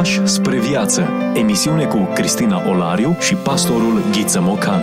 Pași spre viață. Emisiune cu Cristina Olariu și pastorul Ghiță Mocan.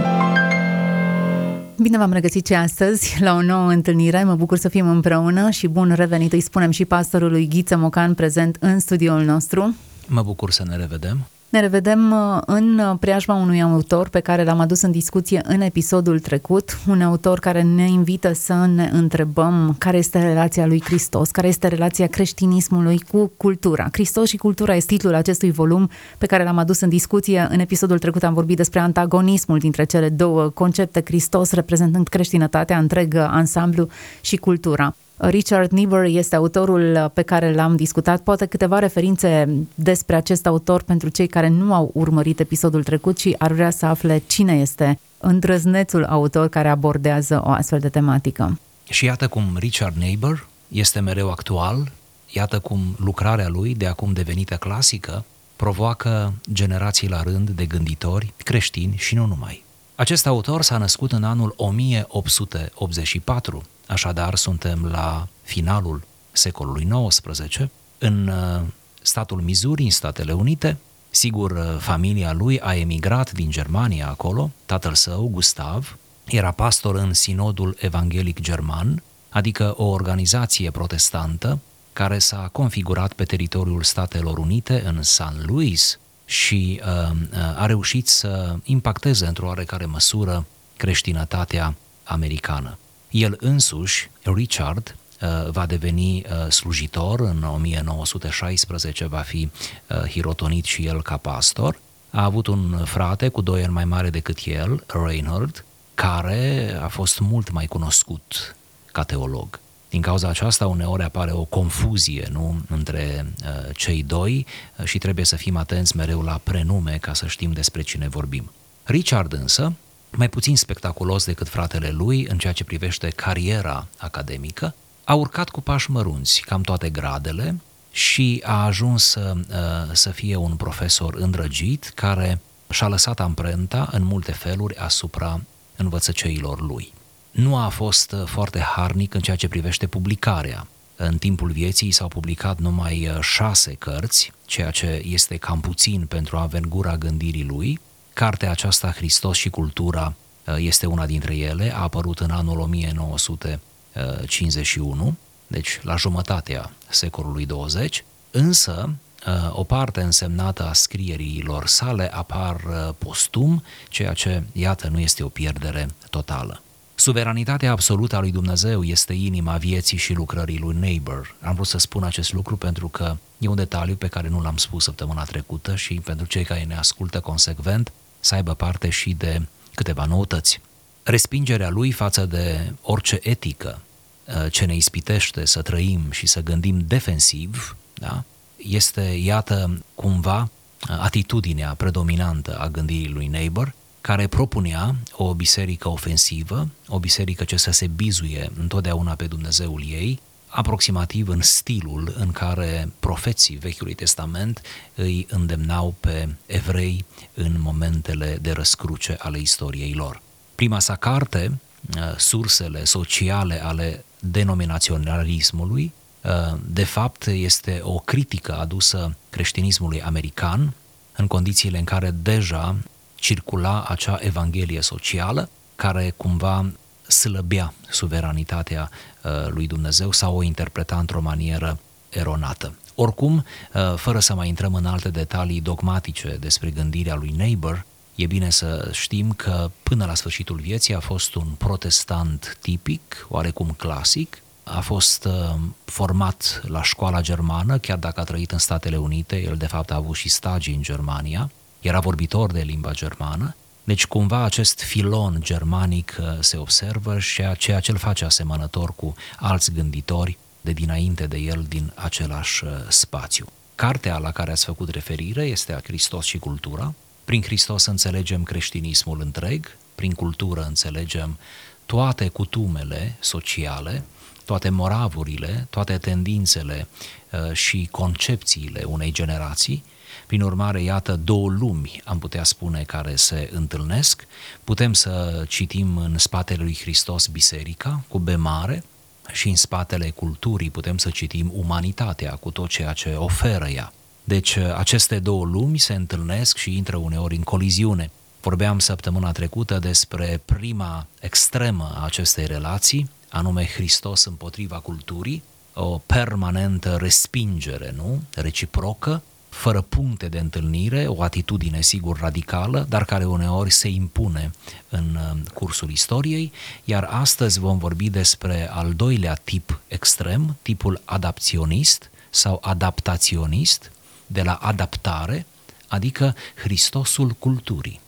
Bine v-am regăsit și astăzi la o nouă întâlnire. Mă bucur să fim împreună și bun revenit îi spunem și pastorului Ghiță Mocan prezent în studioul nostru. Mă bucur să ne revedem. Ne revedem uh, în uh, preajma unui autor pe care l-am adus în discuție în episodul trecut, un autor care ne invită să ne întrebăm care este relația lui Hristos, care este relația creștinismului cu cultura. Hristos și cultura este titlul acestui volum pe care l-am adus în discuție. În episodul trecut am vorbit despre antagonismul dintre cele două concepte, Hristos reprezentând creștinătatea, întreg ansamblu și cultura. Richard Niebuhr este autorul pe care l-am discutat. Poate câteva referințe despre acest autor pentru cei care nu au urmărit episodul trecut și ar vrea să afle cine este îndrăznețul autor care abordează o astfel de tematică. Și iată cum Richard Niebuhr este mereu actual, iată cum lucrarea lui, de acum devenită clasică, provoacă generații la rând de gânditori creștini și nu numai. Acest autor s-a născut în anul 1884 Așadar, suntem la finalul secolului XIX, în uh, statul Missouri, în Statele Unite. Sigur, uh, familia lui a emigrat din Germania acolo, tatăl său, Gustav, era pastor în Sinodul Evanghelic German, adică o organizație protestantă care s-a configurat pe teritoriul Statelor Unite în San Luis și uh, uh a reușit să impacteze într-o oarecare măsură creștinătatea americană. El însuși, Richard, uh, va deveni uh, slujitor, în 1916 va fi uh, hirotonit și el ca pastor. A avut un frate cu doi ani mai mare decât el, Reinhard, care a fost mult mai cunoscut ca teolog. Din cauza aceasta uneori apare o confuzie nu, între uh, cei doi și trebuie să fim atenți mereu la prenume ca să știm despre cine vorbim. Richard însă mai puțin spectaculos decât fratele lui în ceea ce privește cariera academică, a urcat cu pași mărunți cam toate gradele și a ajuns să, uh, să fie un profesor îndrăgit care și-a lăsat amprenta în multe feluri asupra învățăceilor lui. Nu a fost uh, foarte harnic în ceea ce privește publicarea. În timpul vieții s-au publicat numai uh, șase cărți, ceea ce este cam puțin pentru a avea gura gândirii lui, Cartea aceasta, Hristos și cultura, uh, este una dintre ele, a apărut în anul 1951, deci la jumătatea secolului 20, însă uh, o parte însemnată a scrierilor sale apar uh, postum, ceea ce, iată, nu este o pierdere totală. Suveranitatea absolută a lui Dumnezeu este inima vieții și lucrării lui Neighbor. Am vrut să spun acest lucru pentru că e un detaliu pe care nu l-am spus săptămâna trecută și pentru cei care ne ascultă consecvent, să aibă parte și de câteva noutăți. Respingerea lui față de orice etică uh, ce ne ispitește să trăim și să gândim defensiv, da? este, iată, cumva uh, atitudinea predominantă a gândirii lui Neighbor, care propunea o biserică ofensivă, o biserică ce să se bizuie întotdeauna pe Dumnezeul ei, aproximativ în stilul în care profeții Vechiului Testament îi îndemnau pe evrei în momentele de răscruce ale istoriei lor. Prima sa carte, uh, Sursele sociale ale denominaționalismului, uh, de fapt este o critică adusă creștinismului american în condițiile în care deja circula acea evanghelie socială care cumva slăbea suveranitatea uh, lui Dumnezeu sau o interpreta într-o manieră eronată. Oricum, uh, fără să mai intrăm în alte detalii dogmatice despre gândirea lui Neighbor, e bine să știm că până la sfârșitul vieții a fost un protestant tipic, oarecum clasic, a fost uh, format la școala germană, chiar dacă a trăit în Statele Unite, el de fapt a avut și stagii în Germania, era vorbitor de limba germană deci cumva acest filon germanic uh, se observă și ceea ce îl face asemănător cu alți gânditori de dinainte de el din același uh, spațiu. Cartea la care ați făcut referire este a Hristos și cultura. Prin Hristos înțelegem creștinismul întreg, prin cultură înțelegem toate cutumele sociale, toate moravurile, toate tendințele uh, și concepțiile unei generații, prin urmare, iată două lumi, am putea spune, care se întâlnesc. Putem să citim în spatele lui Hristos biserica, cu B mare, și în spatele culturii putem să citim umanitatea cu tot ceea ce oferă ea. Deci uh, aceste două lumi se întâlnesc și intră uneori în coliziune. Vorbeam săptămâna trecută despre prima extremă a acestei relații, anume Hristos împotriva culturii, o permanentă respingere, nu? Reciprocă, fără puncte de întâlnire, o atitudine sigur radicală, dar care uneori se impune în uh, cursul istoriei, iar astăzi vom vorbi despre al doilea tip extrem, tipul adapționist sau adaptaționist, de la adaptare, adică Hristosul culturii.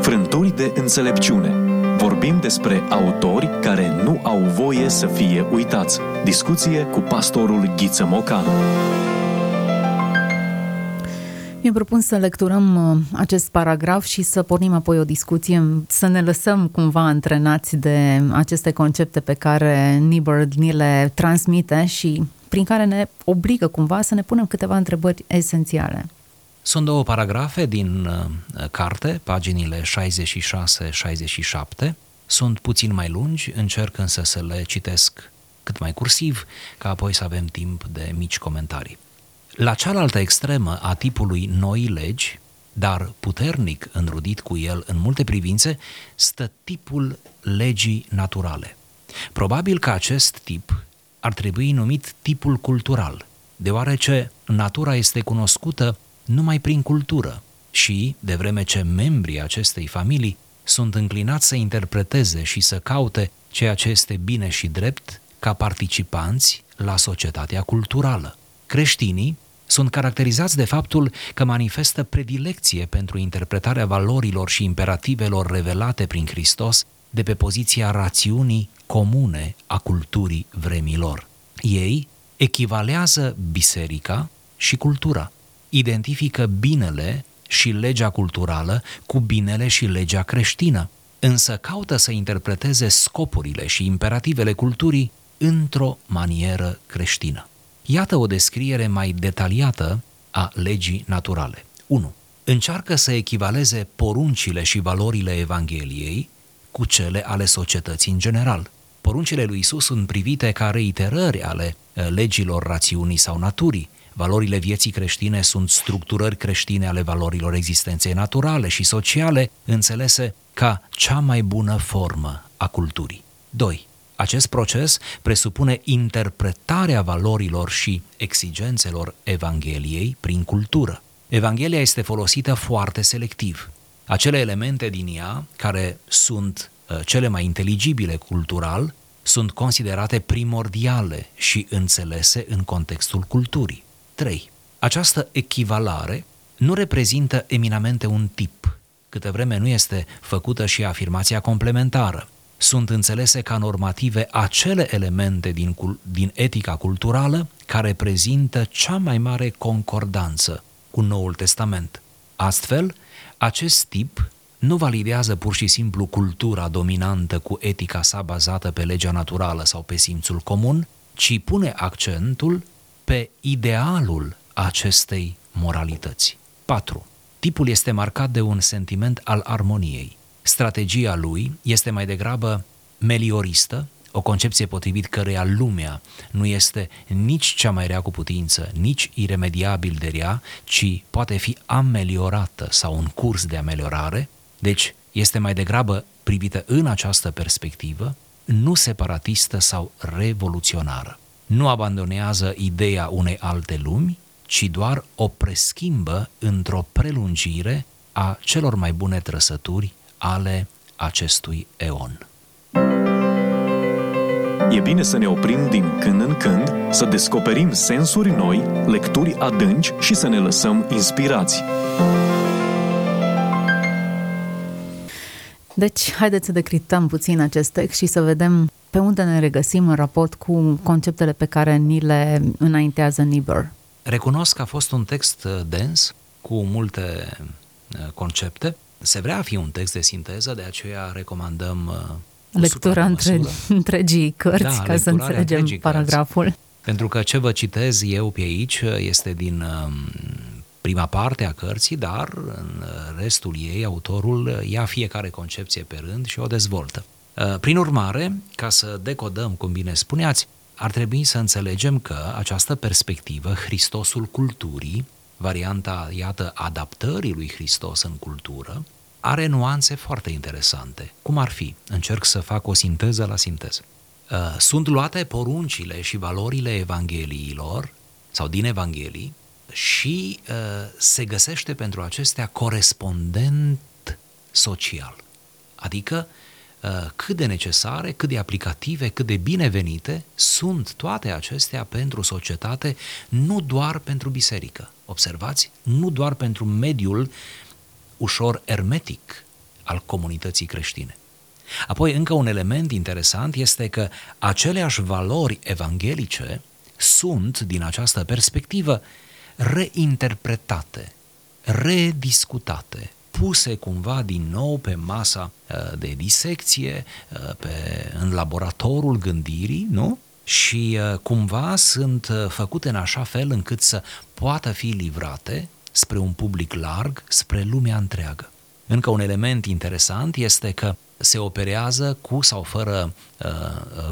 Frânturi de înțelepciune. Vorbim despre autori care nu au voie să fie uitați. Discuție cu pastorul Ghiță Mocan. Mi-e propun să lecturăm uh, acest paragraf și să pornim apoi o discuție, să ne lăsăm cumva antrenați de aceste concepte pe care Niebuhr ni le transmite și prin care ne obligă cumva să ne punem câteva întrebări esențiale. Sunt două paragrafe din uh, carte, paginile 66-67. Sunt puțin mai lungi, încerc însă să le citesc cât mai cursiv, ca apoi să avem timp de mici comentarii. La cealaltă extremă a tipului noi legi, dar puternic înrudit cu el în multe privințe, stă tipul legii naturale. Probabil că acest tip ar trebui numit tipul cultural, deoarece natura este cunoscută numai prin cultură și, de vreme ce membrii acestei familii sunt înclinați să interpreteze și să caute ceea ce este bine și drept ca participanți la societatea culturală. Creștinii sunt caracterizați de faptul că manifestă predilecție pentru interpretarea valorilor și imperativelor revelate prin Hristos de pe poziția rațiunii comune a culturii vremilor. Ei echivalează biserica și cultura, identifică binele și legea culturală cu binele și legea creștină, însă caută să interpreteze scopurile și imperativele culturii într-o manieră creștină. Iată o descriere mai detaliată a legii naturale. 1. Încearcă să echivaleze poruncile și valorile Evangheliei cu cele ale societății în general. Poruncile lui Isus sunt privite ca reiterări ale eh, legilor rațiunii sau naturii. Valorile vieții creștine sunt structurări creștine ale valorilor existenței naturale și sociale, înțelese ca cea mai bună formă a culturii. 2. Acest proces presupune interpretarea valorilor și exigențelor Evangheliei prin cultură. Evanghelia este folosită foarte selectiv. Acele elemente din ea, care sunt uh, cele mai inteligibile cultural, sunt considerate primordiale și înțelese în contextul culturii. 3. Această echivalare nu reprezintă eminamente un tip, câtă vreme nu este făcută și afirmația complementară sunt înțelese ca normative acele elemente din, din etica culturală care prezintă cea mai mare concordanță cu Noul Testament. Astfel, acest tip nu validează pur și simplu cultura dominantă cu etica sa bazată pe legea naturală sau pe simțul comun, ci pune accentul pe idealul acestei moralități. 4. Tipul este marcat de un sentiment al armoniei strategia lui este mai degrabă melioristă, o concepție potrivit căreia lumea nu este nici cea mai rea cu putință, nici iremediabil de rea, ci poate fi ameliorată sau în curs de ameliorare, deci este mai degrabă privită în această perspectivă, nu separatistă sau revoluționară. Nu abandonează ideea unei alte lumi, ci doar o preschimbă într-o prelungire a celor mai bune trăsături ale acestui eon. E bine să ne oprim din când în când, să descoperim sensuri noi, lecturi adânci și să ne lăsăm inspirați. Deci, haideți să decriptăm puțin acest text și să vedem pe unde ne regăsim în raport cu conceptele pe care ni le înaintează Niebuhr. Recunosc că a fost un text uh, dens, cu multe uh, concepte, se vrea a fi un text de sinteză, de aceea recomandăm uh, lectura între, întregii cărți da, ca să înțelegem paragraful. Cărți. Pentru că ce vă citez eu pe aici este din um, prima parte a cărții, dar în restul ei autorul ia fiecare concepție pe rând și o dezvoltă. Uh, prin urmare, ca să decodăm, cum bine spuneați, ar trebui să înțelegem că această perspectivă, Hristosul culturii, varianta, iată, adaptării lui Hristos în cultură, are nuanțe foarte interesante. Cum ar fi? Încerc să fac o sinteză la sinteză. Uh, sunt luate poruncile și valorile Evangheliilor sau din Evanghelii și uh, se găsește pentru acestea corespondent social. Adică uh, cât de necesare, cât de aplicative, cât de binevenite sunt toate acestea pentru societate, nu doar pentru biserică. Observați? Nu doar pentru mediul ușor ermetic al comunității creștine. Apoi, încă un element interesant este că aceleași valori evanghelice sunt, din această perspectivă, reinterpretate, rediscutate, puse cumva din nou pe masa uh, de disecție, uh, pe, în laboratorul gândirii, nu? Și uh, cumva sunt făcute în așa fel încât să poată fi livrate spre un public larg, spre lumea întreagă. Încă un element interesant este că se operează cu sau fără uh,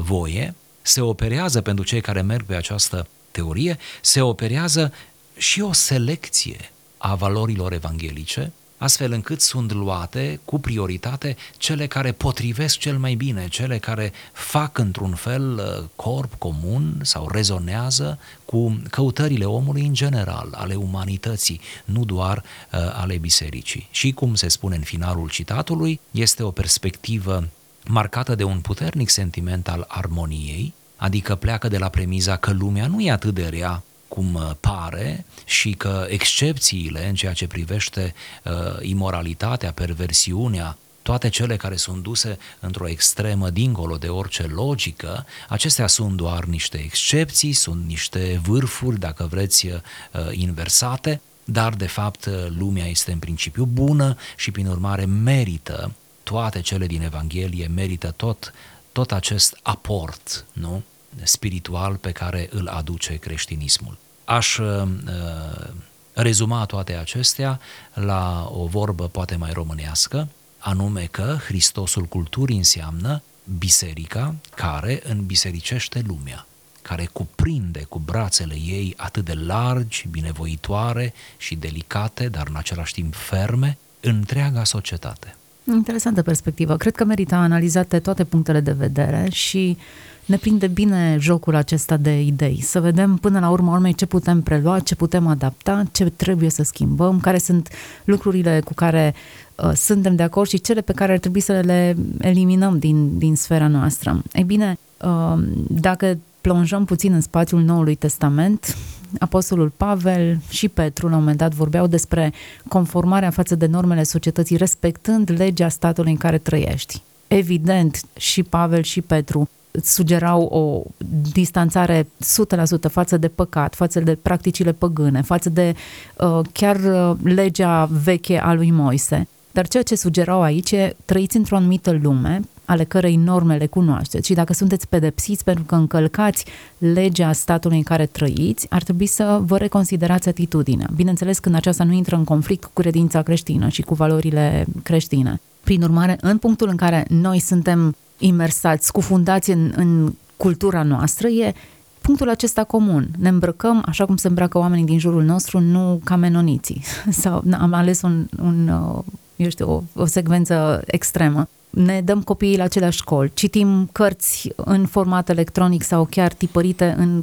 voie, se operează pentru cei care merg pe această teorie, se operează și o selecție a valorilor evanghelice astfel încât sunt luate cu prioritate cele care potrivesc cel mai bine, cele care fac într-un fel uh, corp comun sau rezonează cu căutările omului în general, ale umanității, nu doar uh, ale bisericii. Și cum se spune în finalul citatului, este o perspectivă marcată de un puternic sentiment al armoniei, adică pleacă de la premiza că lumea nu e atât de rea cum uh, pare și că excepțiile în ceea ce privește uh, imoralitatea, perversiunea, toate cele care sunt duse într-o extremă dincolo de orice logică, acestea sunt doar niște excepții, sunt niște vârfuri, dacă vreți, uh, inversate, dar de fapt uh, lumea este în principiu bună și prin urmare merită toate cele din Evanghelie, merită tot, tot acest aport, nu? Spiritual pe care îl aduce creștinismul. Aș uh, rezuma toate acestea la o vorbă poate mai românească, anume că Hristosul culturii înseamnă biserica care înbisericește lumea, care cuprinde cu brațele ei atât de largi, binevoitoare și delicate, dar în același timp ferme, întreaga societate. Interesantă perspectivă. Cred că merită analizate toate punctele de vedere și ne prinde bine jocul acesta de idei. Să vedem până la urmă urmei ce putem prelua, ce putem adapta, ce trebuie să schimbăm, care sunt lucrurile cu care uh, suntem de acord și cele pe care ar trebui să le eliminăm din, din sfera noastră. Ei bine, uh, dacă plonjăm puțin în spațiul Noului Testament, Apostolul Pavel și Petru la un moment dat vorbeau despre conformarea față de normele societății, respectând legea statului în care trăiești. Evident, și Pavel și Petru sugerau o distanțare 100% față de păcat, față de practicile păgâne, față de uh, chiar uh, legea veche a lui Moise. Dar ceea ce sugerau aici e trăiți într-o anumită lume ale cărei norme le cunoașteți și dacă sunteți pedepsiți pentru că încălcați legea statului în care trăiți, ar trebui să vă reconsiderați atitudinea. Bineînțeles, când aceasta nu intră în conflict cu credința creștină și cu valorile creștine. Prin urmare, în punctul în care noi suntem imersați, scufundați în, în cultura noastră, e punctul acesta comun. Ne îmbrăcăm așa cum se îmbracă oamenii din jurul nostru, nu ca menoniții. Sau am ales un, un uh, eu știu, o, o secvență extremă. Ne dăm copiii la aceleași școli, citim cărți în format electronic sau chiar tipărite în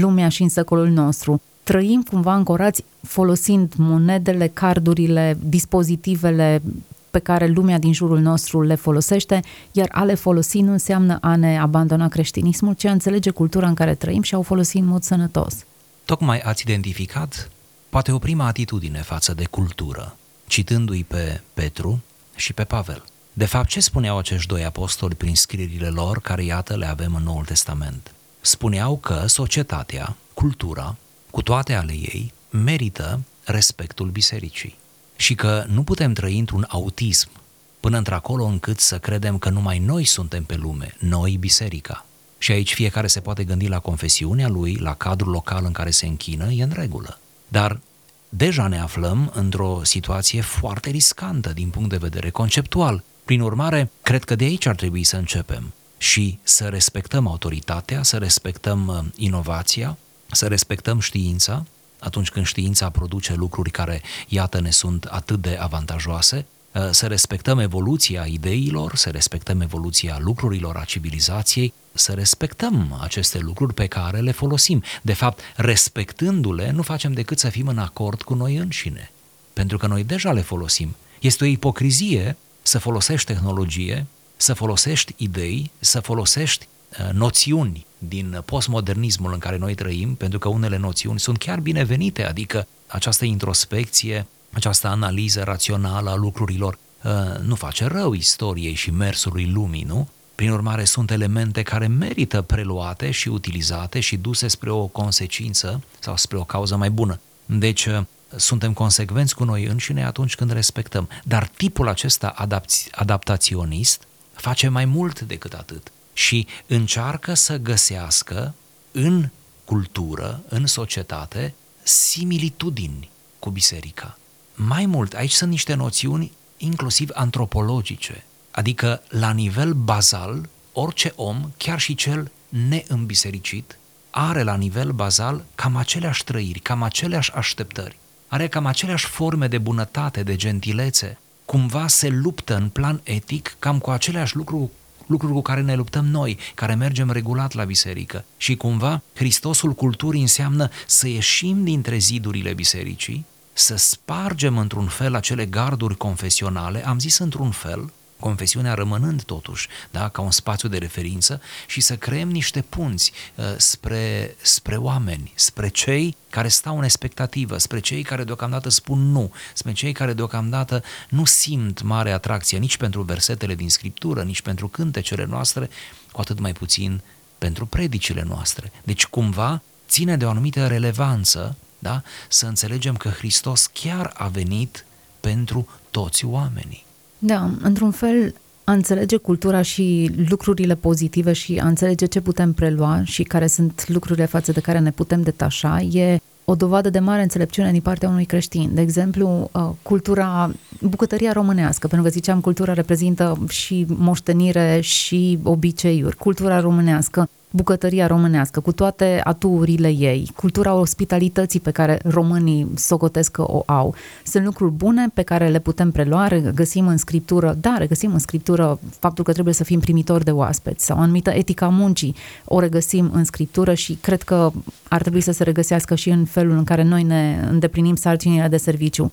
lumea și în secolul nostru. Trăim cumva încorați folosind monedele, cardurile, dispozitivele pe care lumea din jurul nostru le folosește, iar a le folosi nu înseamnă a ne abandona creștinismul, ci a înțelege cultura în care trăim și a o folosi în mod sănătos. Tocmai ați identificat poate o prima atitudine față de cultură, citându-i pe Petru și pe Pavel. De fapt, ce spuneau acești doi apostoli prin scrierile lor, care iată le avem în Noul Testament? Spuneau că societatea, cultura, cu toate ale ei, merită respectul bisericii și că nu putem trăi într-un autism până într-acolo încât să credem că numai noi suntem pe lume, noi biserica. Și aici fiecare se poate gândi la confesiunea lui, la cadrul local în care se închină, e în regulă. Dar deja ne aflăm într-o situație foarte riscantă din punct de vedere conceptual. Prin urmare, cred că de aici ar trebui să începem. și să respectăm autoritatea, să respectăm uh, inovația, să respectăm știința, atunci când știința produce lucruri care, iată, ne sunt atât de avantajoase, uh, să respectăm evoluția ideilor, să respectăm evoluția lucrurilor, a civilizației, să respectăm aceste lucruri pe care le folosim. De fapt, respectându-le, nu facem decât să fim în acord cu noi înșine, pentru că noi deja le folosim. Este o ipocrizie să folosești tehnologie, să folosești idei, să folosești uh, noțiuni din postmodernismul în care noi trăim, pentru că unele noțiuni sunt chiar binevenite, adică această introspecție, această analiză rațională a lucrurilor uh, nu face rău istoriei și mersului lumii, nu? Prin urmare, sunt elemente care merită preluate și utilizate și duse spre o consecință sau spre o cauză mai bună. Deci, uh, suntem consecvenți cu noi înșine atunci când respectăm. Dar tipul acesta adapți, adaptaționist face mai mult decât atât și încearcă să găsească în cultură, în societate, similitudini cu biserica. Mai mult, aici sunt niște noțiuni inclusiv antropologice, adică la nivel bazal, orice om, chiar și cel neîmbisericit, are la nivel bazal cam aceleași trăiri, cam aceleași așteptări, are cam aceleași forme de bunătate, de gentilețe, cumva se luptă în plan etic cam cu aceleași lucruri lucruri cu care ne luptăm noi, care mergem regulat la biserică. Și cumva Hristosul culturii înseamnă să ieșim dintre zidurile bisericii, să spargem într-un fel acele garduri confesionale, am zis într-un fel, confesiunea rămânând totuși da, ca un spațiu de referință și să creăm niște punți uh, spre, spre oameni, spre cei care stau în expectativă, spre cei care deocamdată spun nu, spre cei care deocamdată nu simt mare atracție nici pentru versetele din Scriptură, nici pentru cântecele noastre, cu atât mai puțin pentru predicile noastre. Deci cumva ține de o anumită relevanță da? să înțelegem că Hristos chiar a venit pentru toți oamenii. Da, într-un fel, a înțelege cultura și lucrurile pozitive și a înțelege ce putem prelua și care sunt lucrurile față de care ne putem detașa e o dovadă de mare înțelepciune din partea unui creștin. De exemplu, uh, cultura, bucătăria românească, pentru că ziceam, cultura reprezintă și moștenire și obiceiuri. Cultura românească bucătăria românească, cu toate aturile ei, cultura ospitalității pe care românii socotesc că o au. Sunt lucruri bune pe care le putem prelua, găsim în scriptură, da, regăsim în scriptură faptul că trebuie să fim primitori de oaspeți sau anumită etica muncii, o regăsim în scriptură și cred că ar trebui să se regăsească și în felul în care noi ne îndeplinim sarcinile de serviciu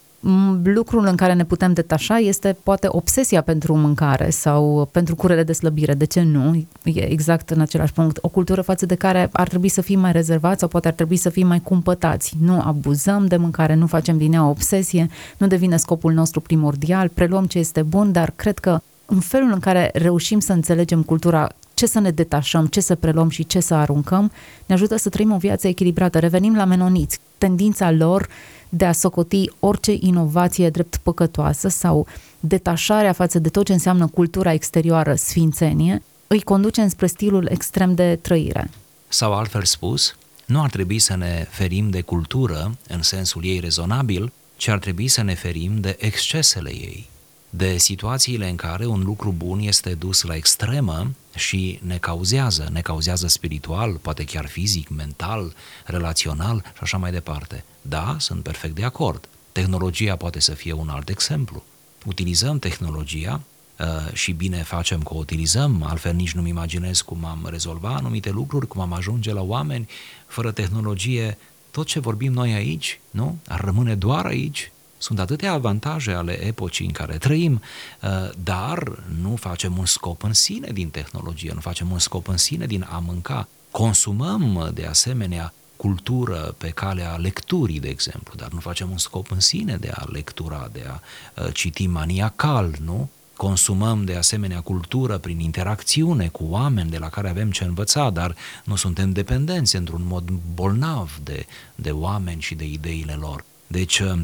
lucrul în care ne putem detașa este poate obsesia pentru mâncare sau pentru curele de slăbire. De ce nu? E exact în același punct. O cultură față de care ar trebui să fim mai rezervați sau poate ar trebui să fim mai cumpătați. Nu abuzăm de mâncare, nu facem din ea o obsesie, nu devine scopul nostru primordial, preluăm ce este bun, dar cred că în felul în care reușim să înțelegem cultura ce să ne detașăm, ce să preluăm și ce să aruncăm, ne ajută să trăim o viață echilibrată. Revenim la menoniți. Tendința lor de a socoti orice inovație drept păcătoasă sau detașarea față de tot ce înseamnă cultura exterioară, sfințenie, îi conduce înspre stilul extrem de trăire. Sau altfel spus, nu ar trebui să ne ferim de cultură în sensul ei rezonabil, ci ar trebui să ne ferim de excesele ei de situațiile în care un lucru bun este dus la extremă și ne cauzează, ne cauzează spiritual, poate chiar fizic, mental, relațional și așa mai departe. Da, sunt perfect de acord. Tehnologia poate să fie un alt exemplu. Utilizăm tehnologia uh, și bine facem că o utilizăm, altfel nici nu-mi imaginez cum am rezolva anumite lucruri, cum am ajunge la oameni fără tehnologie. Tot ce vorbim noi aici, nu? Ar rămâne doar aici, sunt atâtea avantaje ale epocii în care trăim, uh, dar nu facem un scop în sine din tehnologie, nu facem un scop în sine din a mânca. Consumăm, de asemenea, cultură pe calea lecturii, de exemplu, dar nu facem un scop în sine de a lectura, de a uh, citi maniacal, nu? Consumăm de asemenea cultură prin interacțiune cu oameni de la care avem ce învăța, dar nu suntem dependenți într-un mod bolnav de, de oameni și de ideile lor. Deci uh,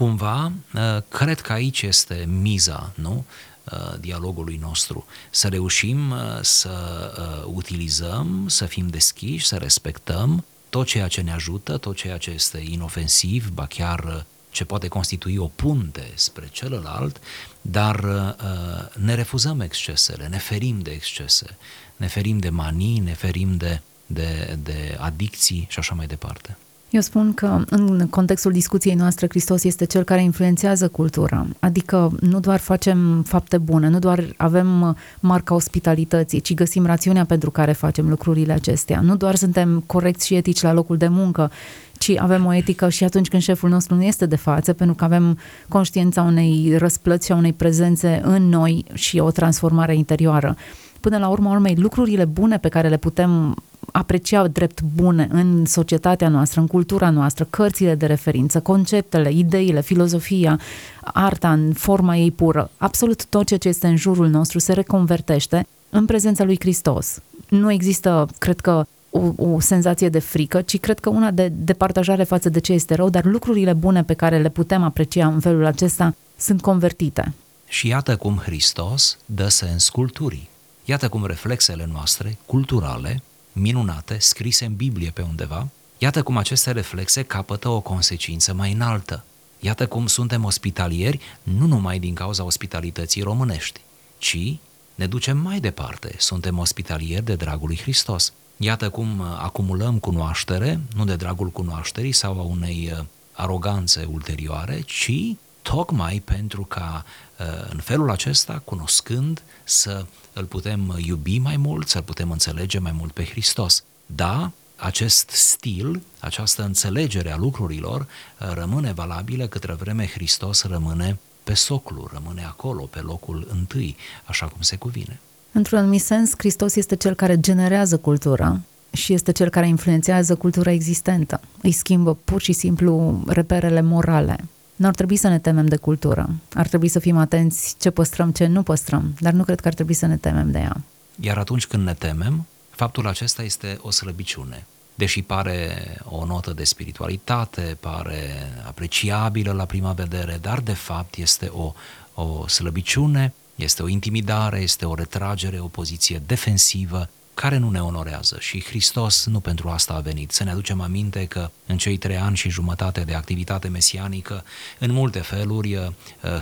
Cumva, uh, cred că aici este miza, nu? Uh, dialogului nostru. Să reușim uh, să utilizăm, să fim deschiși, să respectăm tot ceea ce ne ajută, tot ceea ce este inofensiv, ba chiar ce poate constitui o punte spre celălalt, dar uh, ne refuzăm excesele, ne ferim de excese, ne ferim de manii, ne ferim de, de, de adicții și așa mai departe. Eu spun că în contextul discuției noastre Hristos este cel care influențează cultura, adică nu doar facem fapte bune, nu doar avem marca ospitalității, ci găsim rațiunea pentru care facem lucrurile acestea. Nu doar suntem corecți și etici la locul de muncă, ci avem o etică și atunci când șeful nostru nu este de față, pentru că avem conștiința unei răsplăți și a unei prezențe în noi și o transformare interioară. Până la urmă, urmei, lucrurile bune pe care le putem aprecia drept bune în societatea noastră, în cultura noastră, cărțile de referință, conceptele, ideile, filozofia, arta în forma ei pură, absolut tot ceea ce este în jurul nostru se reconvertește în prezența lui Hristos. Nu există, cred că, o, o senzație de frică, ci cred că una de departajare față de ce este rău, dar lucrurile bune pe care le putem aprecia în felul acesta sunt convertite. Și iată cum Hristos dă sens culturii. Iată cum reflexele noastre culturale minunate, scrise în Biblie pe undeva, iată cum aceste reflexe capătă o consecință mai înaltă. Iată cum suntem ospitalieri nu numai din cauza ospitalității românești, ci ne ducem mai departe, suntem ospitalieri de dragul lui Hristos. Iată cum acumulăm cunoaștere, nu de dragul cunoașterii sau a unei uh, aroganțe ulterioare, ci tocmai pentru ca uh, în felul acesta, cunoscând, să îl putem iubi mai mult, să-l putem înțelege mai mult pe Hristos. Da, acest stil, această înțelegere a lucrurilor uh, rămâne valabilă câtă vreme Hristos rămâne pe soclu, rămâne acolo, pe locul întâi, așa cum se cuvine. Într-un anumit sens, Hristos este cel care generează cultura și este cel care influențează cultura existentă. Îi schimbă pur și simplu reperele morale. Nu ar trebui să ne temem de cultură. Ar trebui să fim atenți ce păstrăm, ce nu păstrăm, dar nu cred că ar trebui să ne temem de ea. Iar atunci când ne temem, faptul acesta este o slăbiciune. Deși pare o notă de spiritualitate, pare apreciabilă la prima vedere, dar de fapt este o, o slăbiciune, este o intimidare, este o retragere, o poziție defensivă care nu ne onorează și Hristos nu pentru asta a venit. Să ne aducem aminte că în cei trei ani și jumătate de activitate mesianică, în multe feluri, uh,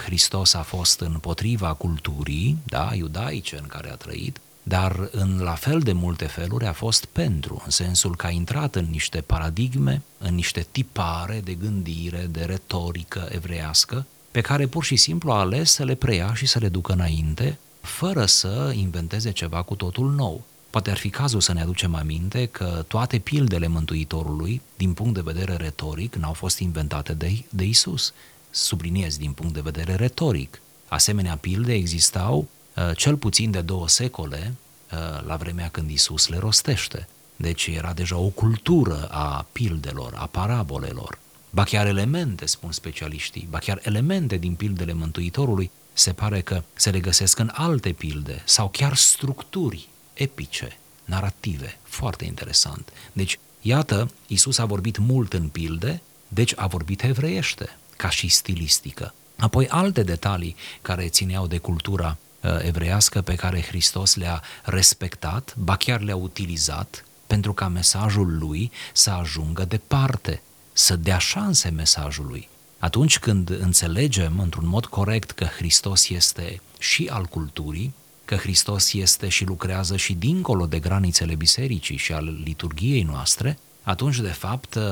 Hristos a fost împotriva culturii, da, iudaice în care a trăit, dar în la fel de multe feluri a fost pentru, în sensul că a intrat în niște paradigme, în niște tipare de gândire, de retorică evreiască, pe care pur și simplu a ales să le preia și să le ducă înainte, fără să inventeze ceva cu totul nou. Poate ar fi cazul să ne aducem aminte că toate pildele Mântuitorului, din punct de vedere retoric, n-au fost inventate de, de Isus. Subliniez din punct de vedere retoric. Asemenea pilde existau uh, cel puțin de două secole uh, la vremea când Isus le rostește. Deci era deja o cultură a pildelor, a parabolelor. Ba chiar elemente, spun specialiștii, ba chiar elemente din pildele Mântuitorului se pare că se regăsesc în alte pilde sau chiar structuri epice, narrative, foarte interesant. Deci, iată, Isus a vorbit mult în pilde, deci a vorbit evreiește, ca și stilistică. Apoi alte detalii care țineau de cultura uh, evreiască pe care Hristos le-a respectat, ba chiar le-a utilizat pentru ca mesajul lui să ajungă departe, să dea șanse mesajului. Atunci când înțelegem într-un mod corect că Hristos este și al culturii, că Hristos este și lucrează și dincolo de granițele bisericii și al liturgiei noastre, atunci, de fapt, uh,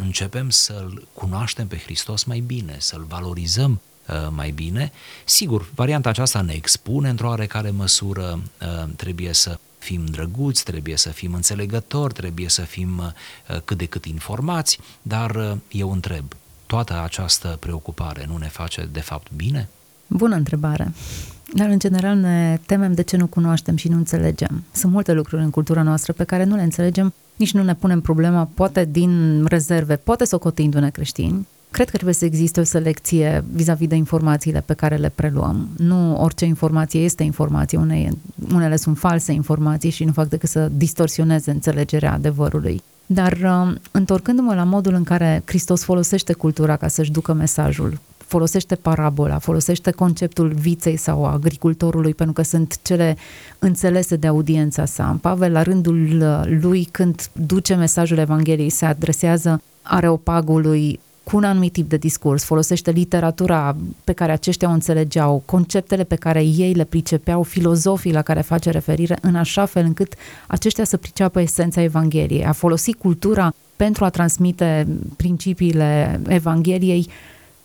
începem să-L cunoaștem pe Hristos mai bine, să-L valorizăm uh, mai bine. Sigur, varianta aceasta ne expune într-o oarecare măsură, uh, trebuie să fim drăguți, trebuie să fim înțelegători, trebuie să fim cât de cât informați, dar eu întreb, toată această preocupare nu ne face de fapt bine? Bună întrebare. Dar, în general, ne temem de ce nu cunoaștem și nu înțelegem. Sunt multe lucruri în cultura noastră pe care nu le înțelegem, nici nu ne punem problema, poate din rezerve, poate socotindu-ne creștini. Cred că trebuie să existe o selecție vis-a-vis de informațiile pe care le preluăm. Nu orice informație este informație, unele, unele sunt false informații și nu fac decât să distorsioneze înțelegerea adevărului. Dar, uh, întorcându-mă la modul în care Hristos folosește cultura ca să-și ducă mesajul, folosește parabola, folosește conceptul viței sau a agricultorului, pentru că sunt cele înțelese de audiența sa. Pavel, la rândul lui, când duce mesajul Evangheliei, se adresează areopagului cu un anumit tip de discurs, folosește literatura pe care aceștia o înțelegeau, conceptele pe care ei le pricepeau, filozofii la care face referire, în așa fel încât aceștia să priceapă esența Evangheliei. A folosi cultura pentru a transmite principiile Evangheliei,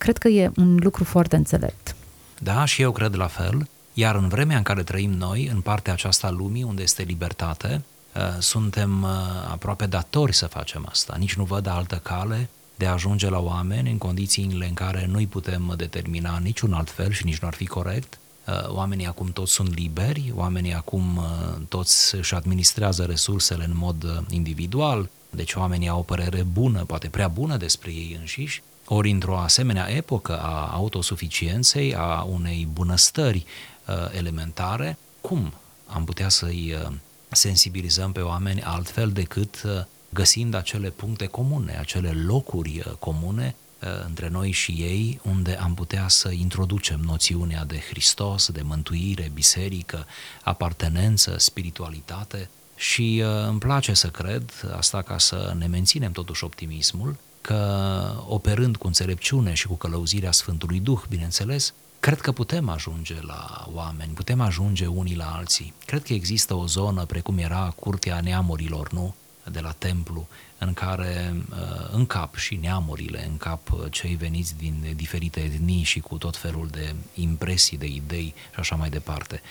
cred că e un lucru foarte înțelept. Da, și eu cred la fel. Iar în vremea în care trăim noi, în partea aceasta a lumii, unde este libertate, uh, suntem uh, aproape datori să facem asta. Nici nu văd altă cale de a ajunge la oameni în condițiile în care nu-i putem determina niciun alt fel și nici nu ar fi corect. Uh, oamenii acum toți sunt liberi, oamenii acum toți își administrează resursele în mod individual, deci oamenii au o părere bună, poate prea bună despre ei înșiși, ori într-o asemenea epocă a autosuficienței, a unei bunăstări uh, elementare, cum am putea să-i uh, sensibilizăm pe oameni altfel decât uh, găsind acele puncte comune, acele locuri uh, comune uh, între noi și ei, unde am putea să introducem noțiunea de Hristos, de mântuire, biserică, apartenență, spiritualitate? Și uh, îmi place să cred, asta ca să ne menținem totuși optimismul, că operând cu înțelepciune și cu călăuzirea Sfântului Duh, bineînțeles, cred că putem ajunge la oameni, putem ajunge unii la alții. Cred că există o zonă precum era curtea neamurilor, nu? De la templu, în care uh, încap și neamurile, încap uh, cei veniți din diferite etnii și cu tot felul de impresii, de idei și așa mai departe.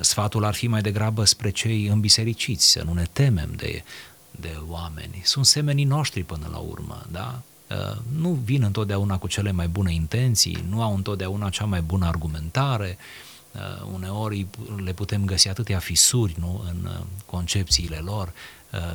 Sfatul ar fi mai degrabă spre cei îmbisericiți, să nu ne temem de de oameni. Sunt semenii noștri până la urmă, da? Uh, nu vin întotdeauna cu cele mai bune intenții, nu au întotdeauna cea mai bună argumentare, uh, uneori le putem găsi atâtea fisuri nu, în uh, concepțiile lor.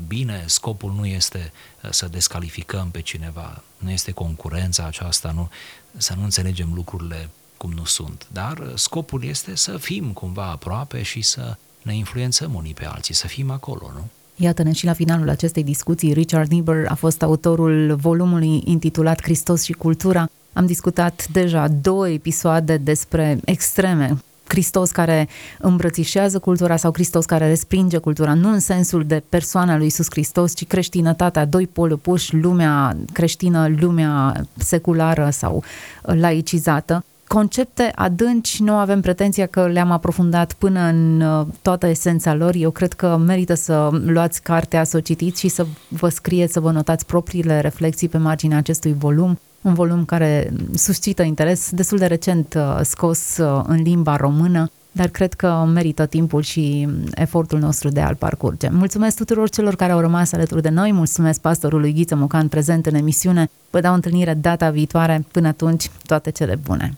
Bine, scopul nu este să descalificăm pe cineva, nu este concurența aceasta, nu, să nu înțelegem lucrurile cum nu sunt, dar scopul este să fim cumva aproape și să ne influențăm unii pe alții, să fim acolo, nu? Iată-ne și la finalul acestei discuții. Richard Niebuhr a fost autorul volumului intitulat Hristos și cultura. Am discutat deja două episoade despre extreme, Hristos care îmbrățișează cultura sau Hristos care respinge cultura, nu în sensul de persoana lui Iisus Hristos, ci creștinătatea, doi poli opuși, lumea creștină, lumea seculară sau laicizată concepte adânci, nu avem pretenția că le-am aprofundat până în uh, toată esența lor. Eu cred că merită să luați cartea, să o citiți și să vă scrieți, să vă notați propriile reflexii pe marginea acestui volum. Un volum care suscită interes, destul de recent uh, scos uh, în limba română, dar cred că merită timpul și efortul nostru de a-l parcurge. Mulțumesc tuturor celor care au rămas alături de noi, mulțumesc pastorului Ghiță Mocan prezent în emisiune. Vă dau întâlnire data viitoare. Până atunci, toate cele bune!